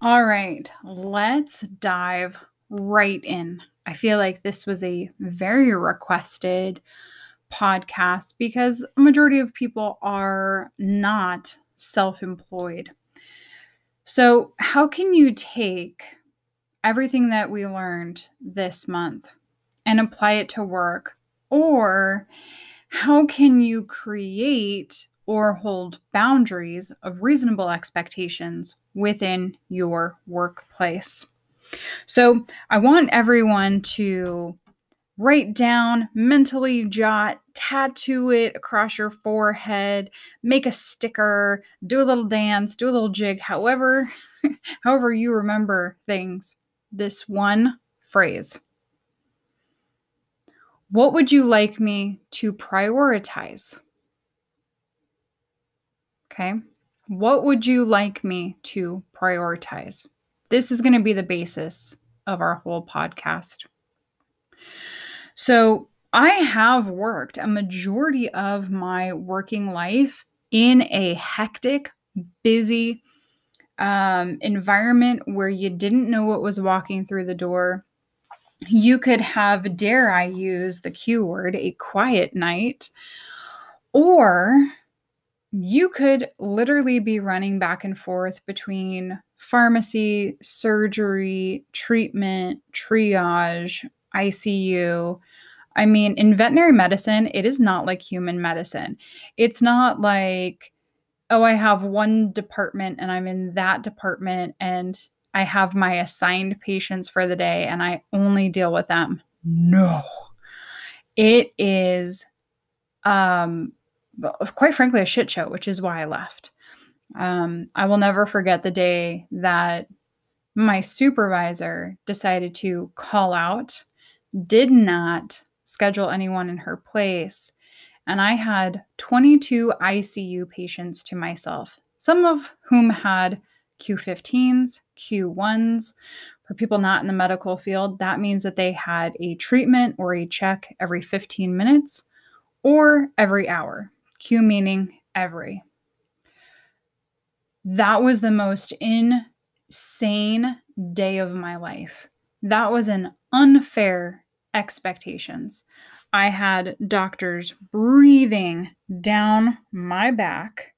All right, let's dive right in. I feel like this was a very requested podcast because a majority of people are not self employed. So, how can you take everything that we learned this month and apply it to work? Or how can you create or hold boundaries of reasonable expectations within your workplace. So, I want everyone to write down, mentally jot, tattoo it across your forehead, make a sticker, do a little dance, do a little jig, however however you remember things. This one phrase. What would you like me to prioritize? Okay. What would you like me to prioritize? This is going to be the basis of our whole podcast. So, I have worked a majority of my working life in a hectic, busy um, environment where you didn't know what was walking through the door. You could have, dare I use the Q word, a quiet night, or you could literally be running back and forth between pharmacy, surgery, treatment, triage, ICU. I mean, in veterinary medicine, it is not like human medicine. It's not like, oh, I have one department and I'm in that department and I have my assigned patients for the day and I only deal with them. No. It is um quite frankly, a shit show, which is why I left. Um, I will never forget the day that my supervisor decided to call out, did not schedule anyone in her place, and I had 22 ICU patients to myself, some of whom had Q15s, Q1s. For people not in the medical field, that means that they had a treatment or a check every 15 minutes or every hour. Q meaning every. That was the most insane day of my life. That was an unfair expectations. I had doctors breathing down my back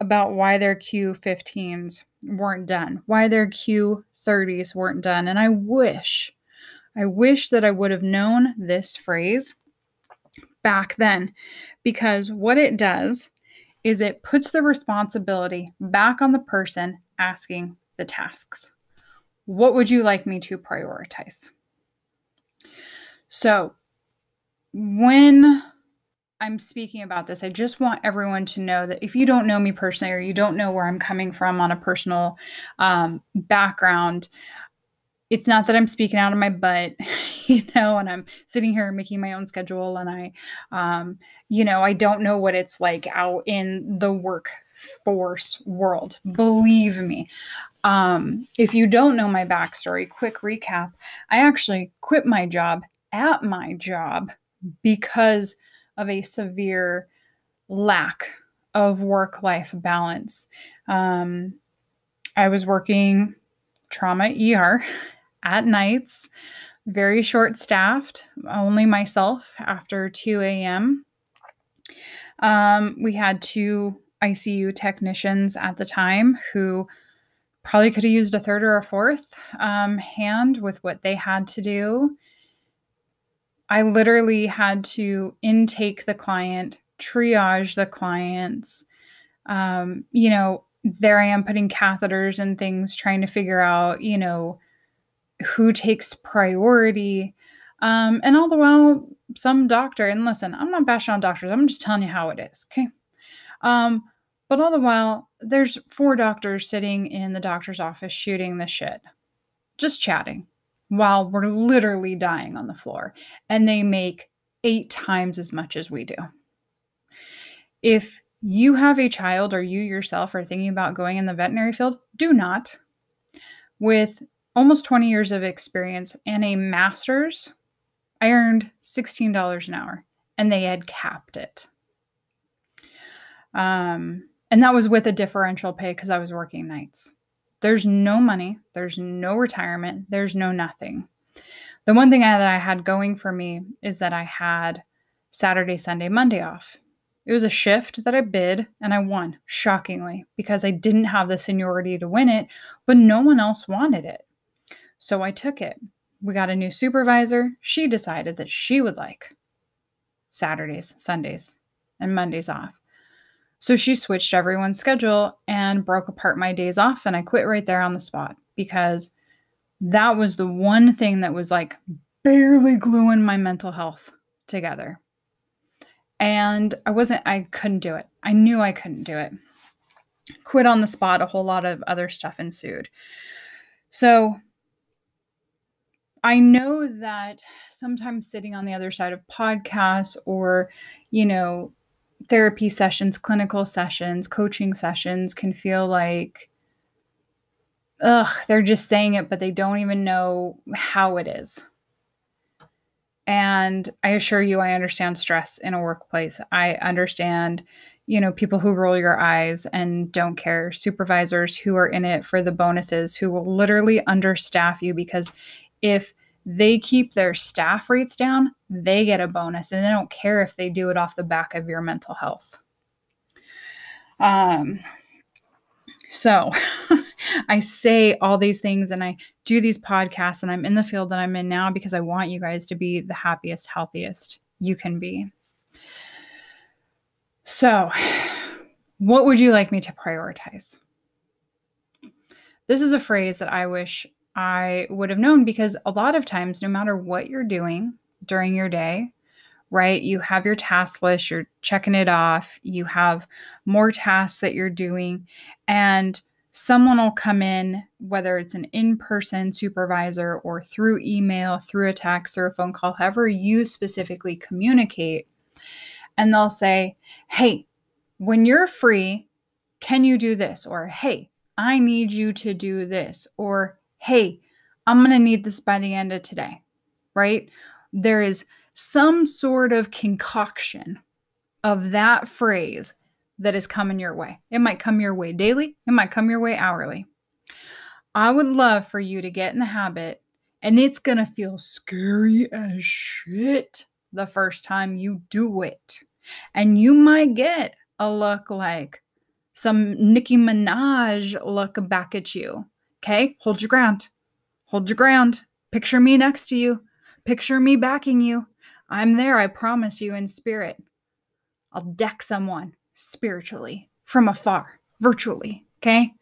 about why their Q15s weren't done, why their Q30s weren't done. And I wish, I wish that I would have known this phrase back then because what it does is it puts the responsibility back on the person asking the tasks. What would you like me to prioritize? So, when I'm speaking about this, I just want everyone to know that if you don't know me personally or you don't know where I'm coming from on a personal um, background, it's not that I'm speaking out of my butt, you know, and I'm sitting here making my own schedule and I, um, you know, I don't know what it's like out in the workforce world. Believe me. Um, if you don't know my backstory, quick recap I actually quit my job at my job because of a severe lack of work life balance. Um, I was working trauma ER at nights, very short staffed, only myself after 2 a.m. Um, we had two ICU technicians at the time who probably could have used a third or a fourth um, hand with what they had to do. I literally had to intake the client, triage the clients. Um, you know, there I am putting catheters and things, trying to figure out, you know, who takes priority. Um, and all the while, some doctor, and listen, I'm not bashing on doctors, I'm just telling you how it is, okay? Um, but all the while, there's four doctors sitting in the doctor's office shooting the shit, just chatting while we're literally dying on the floor. And they make eight times as much as we do. If you have a child or you yourself are thinking about going in the veterinary field, do not. With almost 20 years of experience and a master's, I earned $16 an hour and they had capped it. Um, and that was with a differential pay because I was working nights. There's no money, there's no retirement, there's no nothing. The one thing I, that I had going for me is that I had Saturday, Sunday, Monday off. It was a shift that I bid and I won, shockingly, because I didn't have the seniority to win it, but no one else wanted it. So I took it. We got a new supervisor. She decided that she would like Saturdays, Sundays, and Mondays off. So she switched everyone's schedule and broke apart my days off, and I quit right there on the spot because that was the one thing that was like barely gluing my mental health together. And I wasn't, I couldn't do it. I knew I couldn't do it. Quit on the spot, a whole lot of other stuff ensued. So I know that sometimes sitting on the other side of podcasts or, you know, therapy sessions, clinical sessions, coaching sessions can feel like, ugh, they're just saying it, but they don't even know how it is. And I assure you, I understand stress in a workplace. I understand, you know, people who roll your eyes and don't care, supervisors who are in it for the bonuses, who will literally understaff you because if they keep their staff rates down, they get a bonus and they don't care if they do it off the back of your mental health. Um, so I say all these things and I do these podcasts and I'm in the field that I'm in now because I want you guys to be the happiest, healthiest you can be. So, what would you like me to prioritize? This is a phrase that I wish I would have known because a lot of times, no matter what you're doing during your day, right, you have your task list, you're checking it off, you have more tasks that you're doing, and someone will come in, whether it's an in person supervisor or through email, through a text, or a phone call, however you specifically communicate, and they'll say, Hey, when you're free, can you do this? Or, Hey, I need you to do this. Or, hey, I'm going to need this by the end of today, right? There is some sort of concoction of that phrase that is coming your way. It might come your way daily, it might come your way hourly. I would love for you to get in the habit, and it's going to feel scary as shit the first time you do it. And you might get a look like some Nicki Minaj look back at you. Okay, hold your ground. Hold your ground. Picture me next to you. Picture me backing you. I'm there, I promise you, in spirit. I'll deck someone spiritually from afar, virtually. Okay.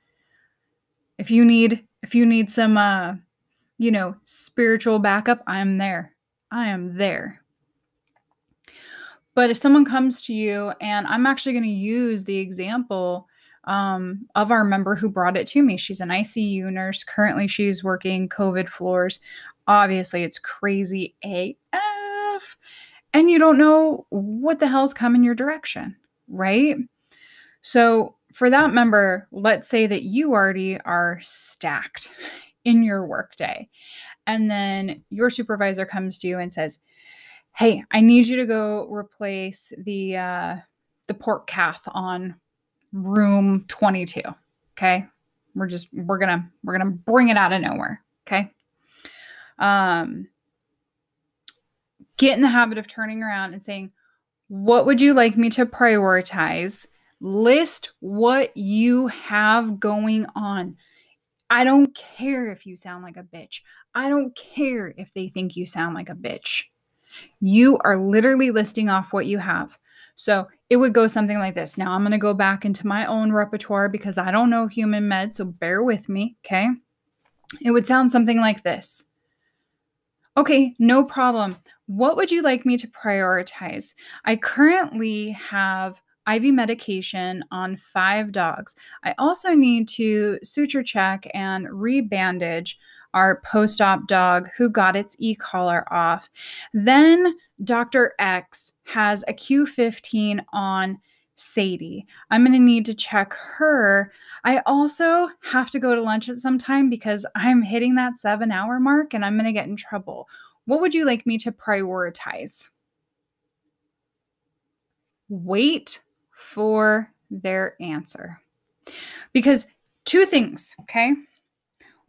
If you need, if you need some, uh, you know, spiritual backup, I'm there. I am there. But if someone comes to you, and I'm actually going to use the example um, of our member who brought it to me. She's an ICU nurse. Currently, she's working COVID floors. Obviously, it's crazy AF. And you don't know what the hell's coming your direction, right? So, for that member, let's say that you already are stacked in your workday. And then your supervisor comes to you and says, Hey, I need you to go replace the uh, the port cath on room 22. Okay. We're just, we're going to, we're going to bring it out of nowhere. Okay. Um, get in the habit of turning around and saying, what would you like me to prioritize? List what you have going on. I don't care if you sound like a bitch. I don't care if they think you sound like a bitch. You are literally listing off what you have. So it would go something like this. Now I'm going to go back into my own repertoire because I don't know human med, so bear with me, okay? It would sound something like this. Okay, no problem. What would you like me to prioritize? I currently have IV medication on five dogs. I also need to suture check and rebandage our post op dog who got its e collar off. Then Dr. X has a Q15 on Sadie. I'm going to need to check her. I also have to go to lunch at some time because I'm hitting that seven hour mark and I'm going to get in trouble. What would you like me to prioritize? Wait for their answer. Because two things, okay?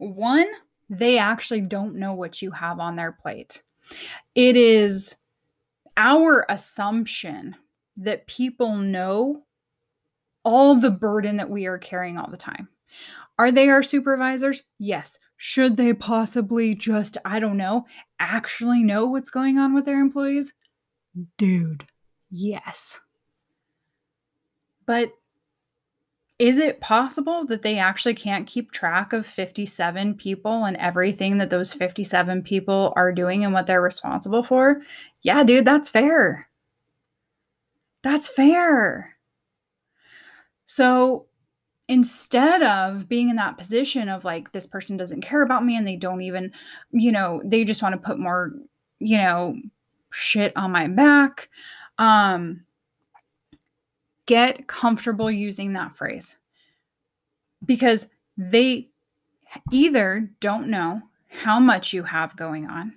one, they actually don't know what you have on their plate. It is our assumption that people know all the burden that we are carrying all the time. Are they our supervisors? Yes. Should they possibly just, I don't know, actually know what's going on with their employees? Dude, yes. But is it possible that they actually can't keep track of 57 people and everything that those 57 people are doing and what they're responsible for? Yeah, dude, that's fair. That's fair. So instead of being in that position of like, this person doesn't care about me and they don't even, you know, they just want to put more, you know, shit on my back. Um, get comfortable using that phrase because they either don't know how much you have going on.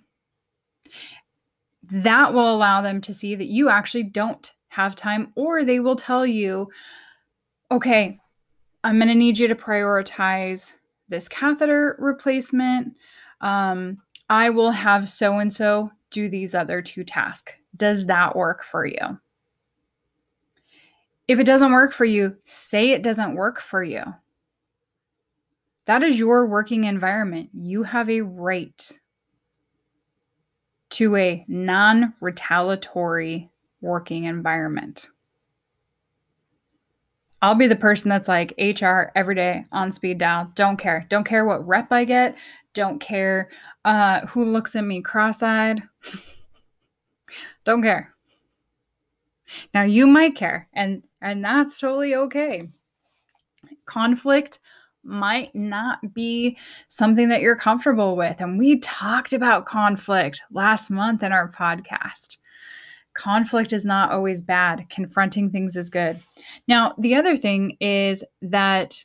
That will allow them to see that you actually don't have time, or they will tell you, okay, I'm going to need you to prioritize this catheter replacement. Um, I will have so and so do these other two tasks. Does that work for you? If it doesn't work for you, say it doesn't work for you. That is your working environment. You have a right to a non retaliatory working environment. I'll be the person that's like HR every day on speed dial. Don't care. Don't care what rep I get. Don't care uh, who looks at me cross eyed. Don't care. Now you might care, and and that's totally okay. Conflict might not be something that you're comfortable with. And we talked about conflict last month in our podcast. Conflict is not always bad, confronting things is good. Now, the other thing is that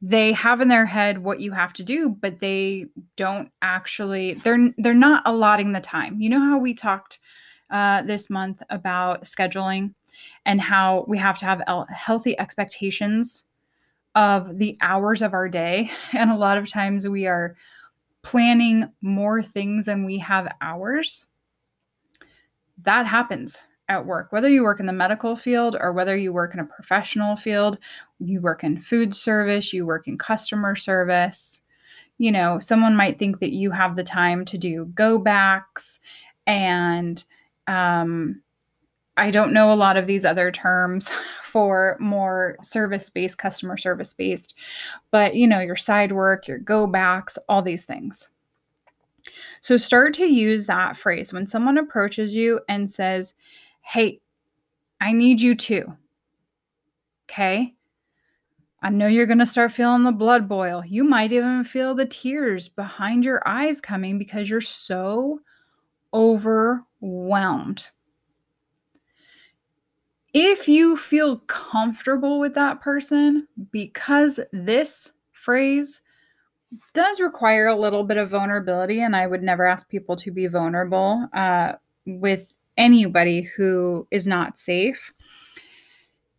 they have in their head what you have to do but they don't actually they're they're not allotting the time you know how we talked uh, this month about scheduling and how we have to have healthy expectations of the hours of our day. And a lot of times we are planning more things than we have hours. That happens at work, whether you work in the medical field or whether you work in a professional field, you work in food service, you work in customer service. You know, someone might think that you have the time to do go backs and um, I don't know a lot of these other terms for more service based, customer service based, but you know, your side work, your go backs, all these things. So start to use that phrase when someone approaches you and says, Hey, I need you to. Okay. I know you're going to start feeling the blood boil. You might even feel the tears behind your eyes coming because you're so overwhelmed. If you feel comfortable with that person, because this phrase does require a little bit of vulnerability, and I would never ask people to be vulnerable uh, with anybody who is not safe.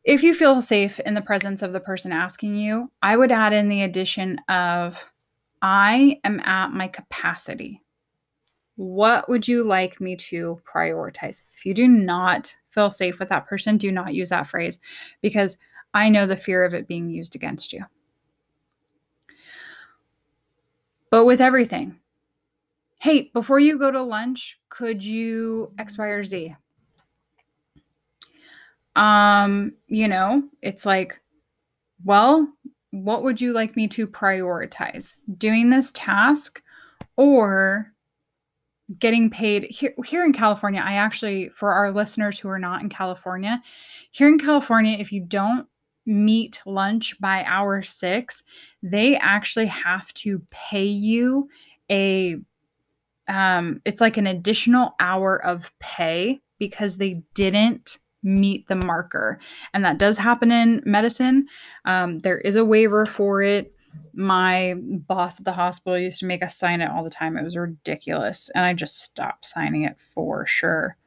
If you feel safe in the presence of the person asking you, I would add in the addition of, I am at my capacity. What would you like me to prioritize? If you do not feel safe with that person, do not use that phrase because I know the fear of it being used against you. But with everything, hey, before you go to lunch, could you X, Y, or Z? Um, you know, it's like, well, what would you like me to prioritize? Doing this task or getting paid here, here in California. I actually, for our listeners who are not in California, here in California, if you don't meet lunch by hour six, they actually have to pay you a um, it's like an additional hour of pay because they didn't meet the marker. And that does happen in medicine. Um, there is a waiver for it my boss at the hospital used to make us sign it all the time. It was ridiculous. And I just stopped signing it for sure.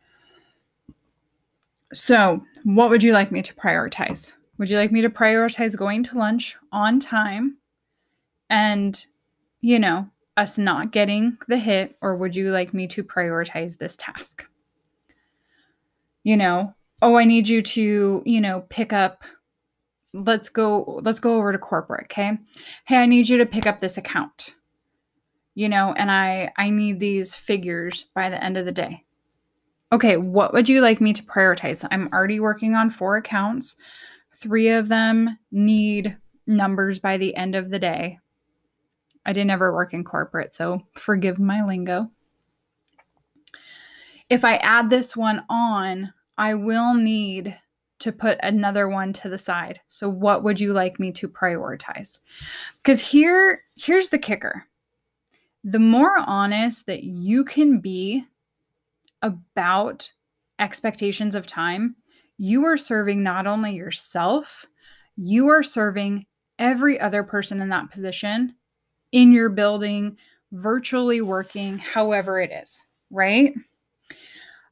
So, what would you like me to prioritize? Would you like me to prioritize going to lunch on time and, you know, us not getting the hit, or would you like me to prioritize this task? You know, oh, I need you to, you know, pick up let's go let's go over to corporate, okay? Hey, I need you to pick up this account. You know, and I I need these figures by the end of the day. Okay, what would you like me to prioritize? I'm already working on four accounts. 3 of them need numbers by the end of the day. I didn't ever work in corporate, so forgive my lingo. If I add this one on, I will need to put another one to the side. So what would you like me to prioritize? Cuz here here's the kicker. The more honest that you can be about expectations of time, you are serving not only yourself, you are serving every other person in that position in your building, virtually working, however it is, right?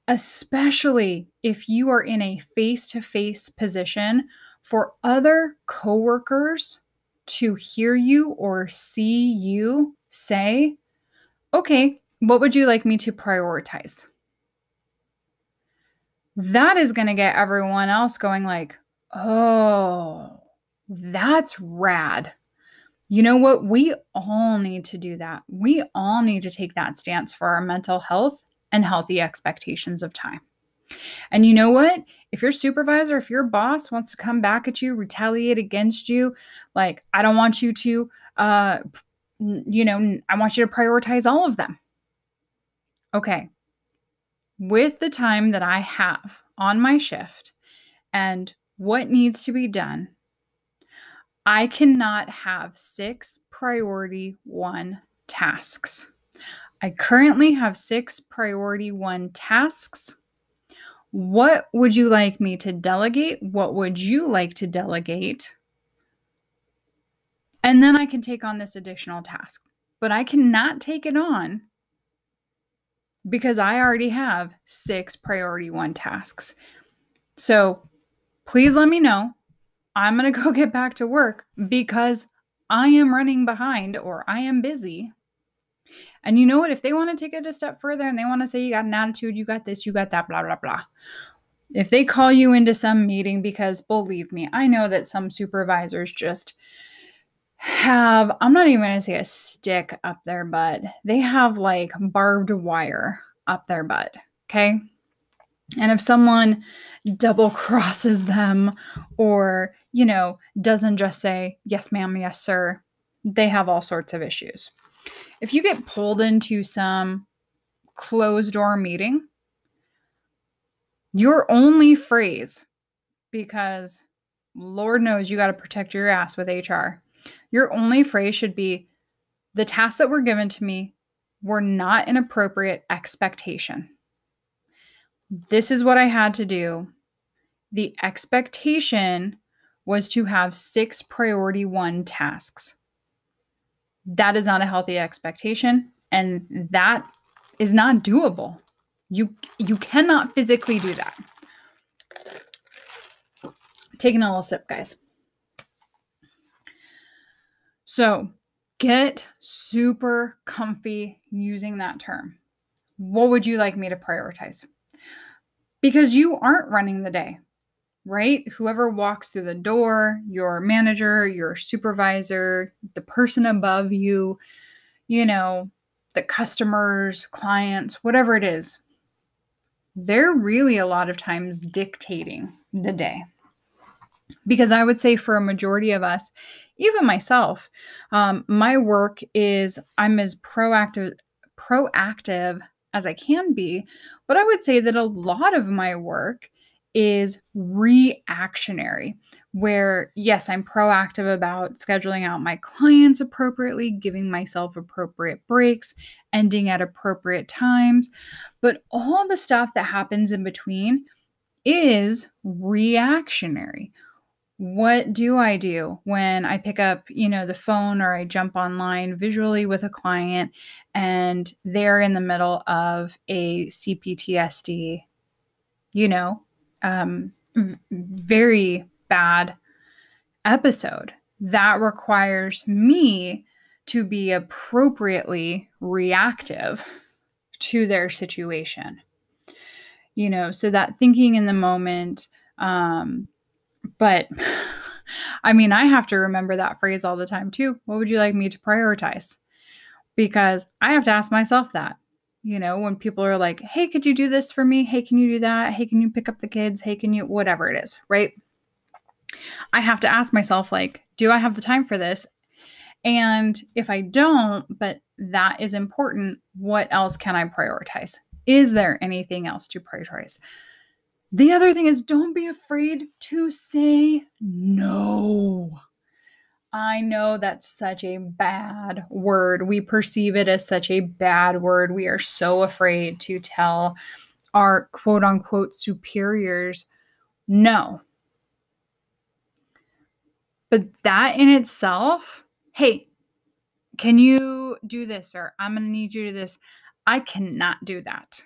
Especially if you are in a face to face position for other coworkers to hear you or see you say, okay, what would you like me to prioritize? That is going to get everyone else going, like, oh, that's rad. You know what? We all need to do that. We all need to take that stance for our mental health and healthy expectations of time. And you know what? If your supervisor, if your boss wants to come back at you, retaliate against you, like, I don't want you to, uh, you know, I want you to prioritize all of them. Okay. With the time that I have on my shift and what needs to be done I cannot have six priority one tasks. I currently have six priority one tasks. What would you like me to delegate? What would you like to delegate? And then I can take on this additional task. But I cannot take it on because I already have six priority one tasks. So please let me know I'm going to go get back to work because I am running behind or I am busy. And you know what? If they want to take it a step further and they want to say, you got an attitude, you got this, you got that, blah, blah, blah. If they call you into some meeting, because believe me, I know that some supervisors just have, I'm not even going to say a stick up their butt, they have like barbed wire up their butt. Okay. And if someone double crosses them or, you know, doesn't just say, yes, ma'am, yes, sir, they have all sorts of issues. If you get pulled into some closed door meeting, your only phrase, because Lord knows you got to protect your ass with HR, your only phrase should be the tasks that were given to me were not an appropriate expectation. This is what I had to do. The expectation was to have six priority one tasks. That is not a healthy expectation and that is not doable. You you cannot physically do that. Taking a little sip, guys. So, get super comfy using that term. What would you like me to prioritize? because you aren't running the day, right? Whoever walks through the door, your manager, your supervisor, the person above you, you know, the customers, clients, whatever it is, they're really a lot of times dictating the day. Because I would say for a majority of us, even myself, um, my work is I'm as proactive proactive as I can be. But I would say that a lot of my work is reactionary, where yes, I'm proactive about scheduling out my clients appropriately, giving myself appropriate breaks, ending at appropriate times. But all the stuff that happens in between is reactionary what do I do when I pick up, you know, the phone or I jump online visually with a client and they're in the middle of a CPTSD, you know, um, very bad episode that requires me to be appropriately reactive to their situation. You know, so that thinking in the moment, um, but I mean, I have to remember that phrase all the time too. What would you like me to prioritize? Because I have to ask myself that. You know, when people are like, hey, could you do this for me? Hey, can you do that? Hey, can you pick up the kids? Hey, can you, whatever it is, right? I have to ask myself, like, do I have the time for this? And if I don't, but that is important, what else can I prioritize? Is there anything else to prioritize? The other thing is don't be afraid to say no. I know that's such a bad word. We perceive it as such a bad word. We are so afraid to tell our quote unquote superiors no. But that in itself, hey, can you do this? Or I'm going to need you to this. I cannot do that.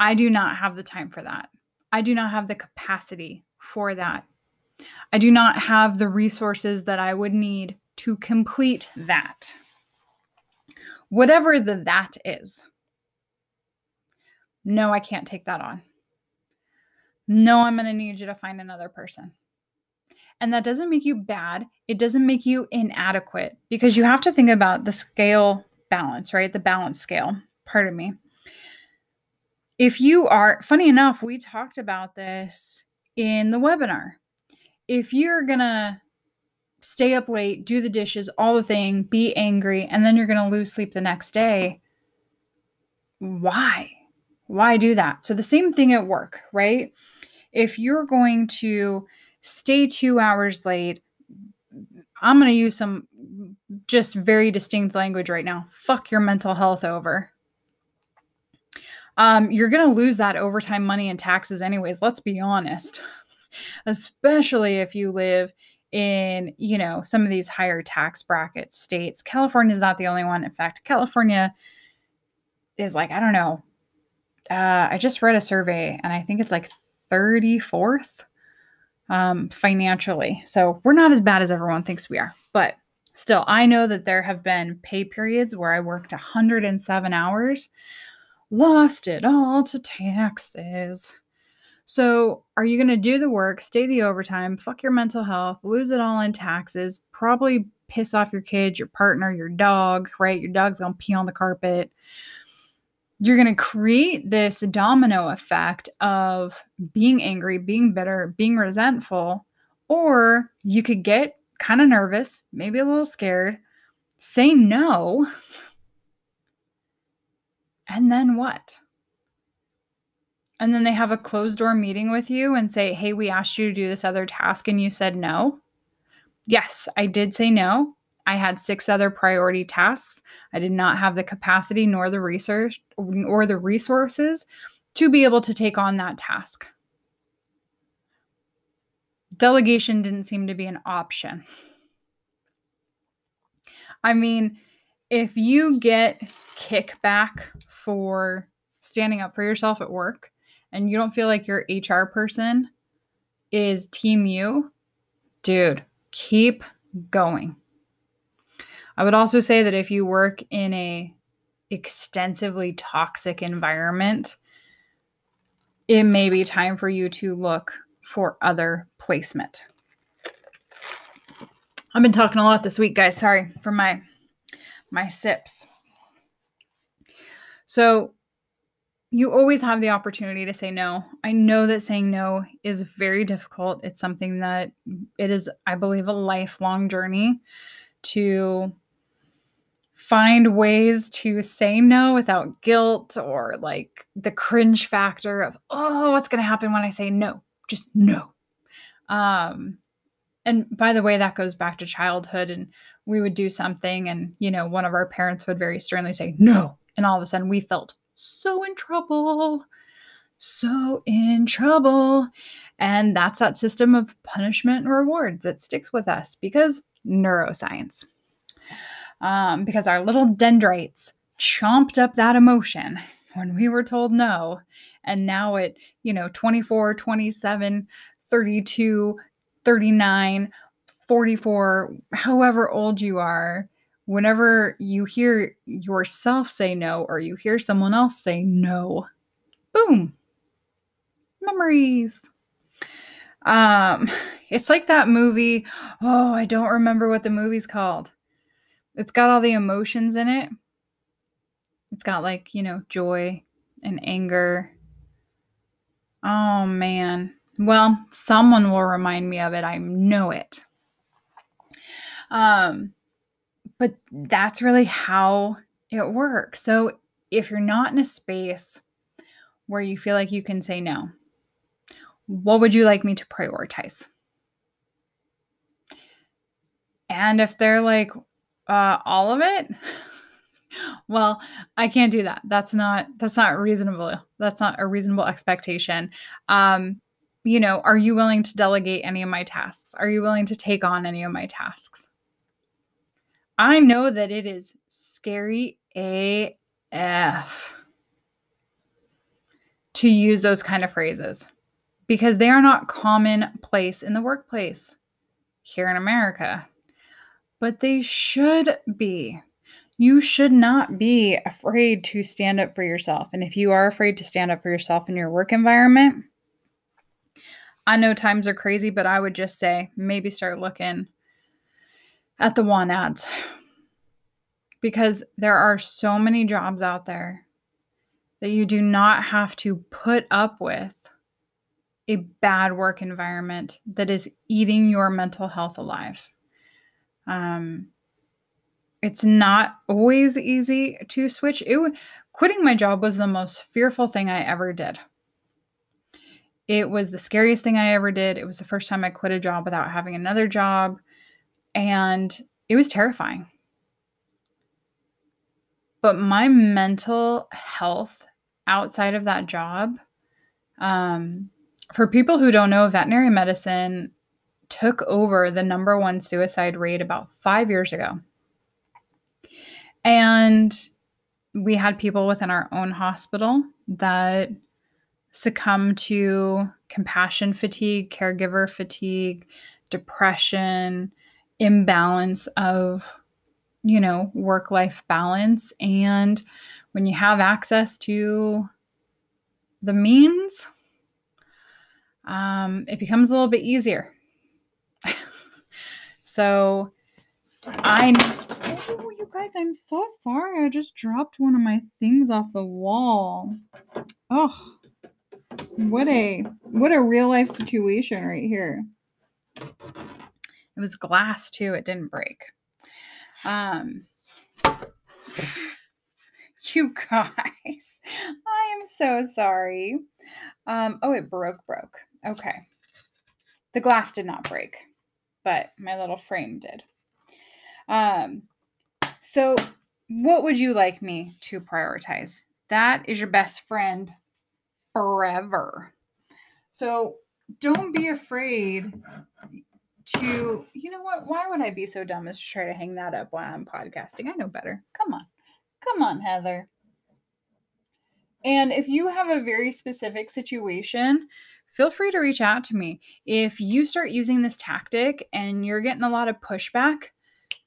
I do not have the time for that. I do not have the capacity for that. I do not have the resources that I would need to complete that. Whatever the that is. No, I can't take that on. No, I'm going to need you to find another person. And that doesn't make you bad. It doesn't make you inadequate because you have to think about the scale balance, right? The balance scale. Pardon me. If you are, funny enough, we talked about this in the webinar. If you're to stay up late, do the dishes, all the thing, be angry, and then you're to lose sleep the next day, why? Why do that? So the same thing at work, right? If you're going to stay two hours late. I'm going to use some just very distinct language right now. Fuck your mental health over. Um, you're going to lose that overtime money and taxes, anyways. Let's be honest. Especially if you live in, you know, some of these higher tax bracket states. California is not the only one. In fact, California is like, I don't know. Uh, I just read a survey and I think it's like 34th um, financially. So we're not as bad as everyone thinks we are. But still, I know that there have been pay periods where I worked 107 hours, lost it all to taxes. So, are you going to do the work, stay the overtime, fuck your mental health, lose it all in taxes, probably piss off your kids, your partner, your dog, right? Your dog's going to pee on the carpet you're going to create this domino effect of being angry, being bitter, being resentful, or you could get kind of nervous, maybe a little scared, say no, and then what? And then they have a closed door meeting with you and say, Hey, we asked you to do this other task and you said no. Yes, I did say no. I had six other priority tasks. I did not have the capacity nor the research or the resources to be able to take on that task. Delegation didn't seem to be an option. I mean, if you get kickback for standing up for yourself at work and you don't feel like your HR person is team you, dude, keep going. I would also say that if you work in a extensively toxic environment, it may be time for you to look for other placement. I've been talking a lot this week, guys. Sorry for my my sips. So, you always have the opportunity to say no. I know that saying no is very difficult. It's something that it is I believe a lifelong journey to find ways to say no without guilt or like the cringe factor of oh what's going to happen when i say no just no um and by the way that goes back to childhood and we would do something and you know one of our parents would very sternly say no and all of a sudden we felt so in trouble so in trouble and that's that system of punishment and reward that sticks with us because neuroscience um, because our little dendrites chomped up that emotion when we were told no. And now at, you know, 24, 27, 32, 39, 44, however old you are, whenever you hear yourself say no or you hear someone else say no, boom, memories. Um, it's like that movie. Oh, I don't remember what the movie's called. It's got all the emotions in it. It's got like, you know, joy and anger. Oh man. Well, someone will remind me of it. I know it. Um, but that's really how it works. So if you're not in a space where you feel like you can say no, what would you like me to prioritize? And if they're like, uh, all of it, well, I can't do that. That's not that's not reasonable. That's not a reasonable expectation. Um, you know, are you willing to delegate any of my tasks? Are you willing to take on any of my tasks? I know that it is scary AF to use those kind of phrases because they are not commonplace in the workplace here in America. But they should be. You should not be afraid to stand up for yourself. And if you are afraid to stand up for yourself in your work environment, I know times are crazy, but I would just say maybe start looking at the want ads because there are so many jobs out there that you do not have to put up with a bad work environment that is eating your mental health alive. Um, it's not always easy to switch. It quitting my job was the most fearful thing I ever did. It was the scariest thing I ever did. It was the first time I quit a job without having another job. And it was terrifying. But my mental health outside of that job, um, for people who don't know, veterinary medicine took over the number one suicide rate about five years ago. And we had people within our own hospital that succumb to compassion fatigue, caregiver fatigue, depression, imbalance of, you know, work life balance. And when you have access to the means, um, it becomes a little bit easier. so I oh you guys, I'm so sorry. I just dropped one of my things off the wall. Oh what a what a real life situation right here. It was glass too, it didn't break. Um you guys, I am so sorry. Um, oh, it broke, broke. Okay. The glass did not break, but my little frame did. Um, so what would you like me to prioritize? That is your best friend forever. So don't be afraid to, you know what? Why would I be so dumb as to try to hang that up while I'm podcasting? I know better. Come on. Come on, Heather. And if you have a very specific situation, feel free to reach out to me. If you start using this tactic and you're getting a lot of pushback,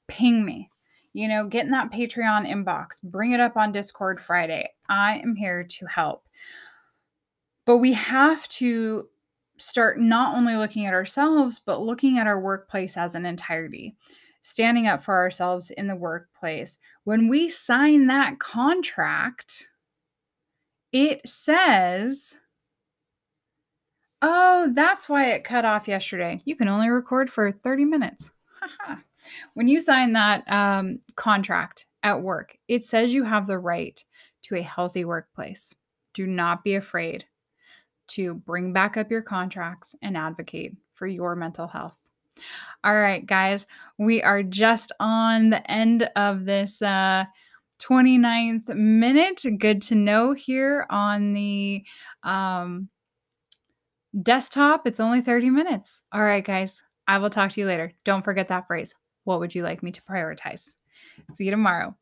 ping me. You know, get in that Patreon inbox, bring it up on Discord Friday. I am here to help. But we have to start not only looking at ourselves, but looking at our workplace as an entirety, standing up for ourselves in the workplace. When we sign that contract, it says, Oh, that's why it cut off yesterday. You can only record for 30 minutes. when you sign that um, contract at work, it says you have the right to a healthy workplace. Do not be afraid to bring back up your contracts and advocate for your mental health. All right, guys, we are just on the end of this uh, 29th minute. Good to know here on the um, desktop. It's only 30 minutes. All right, guys, I will talk to you later. Don't forget that phrase. What would you like me to prioritize? See you tomorrow.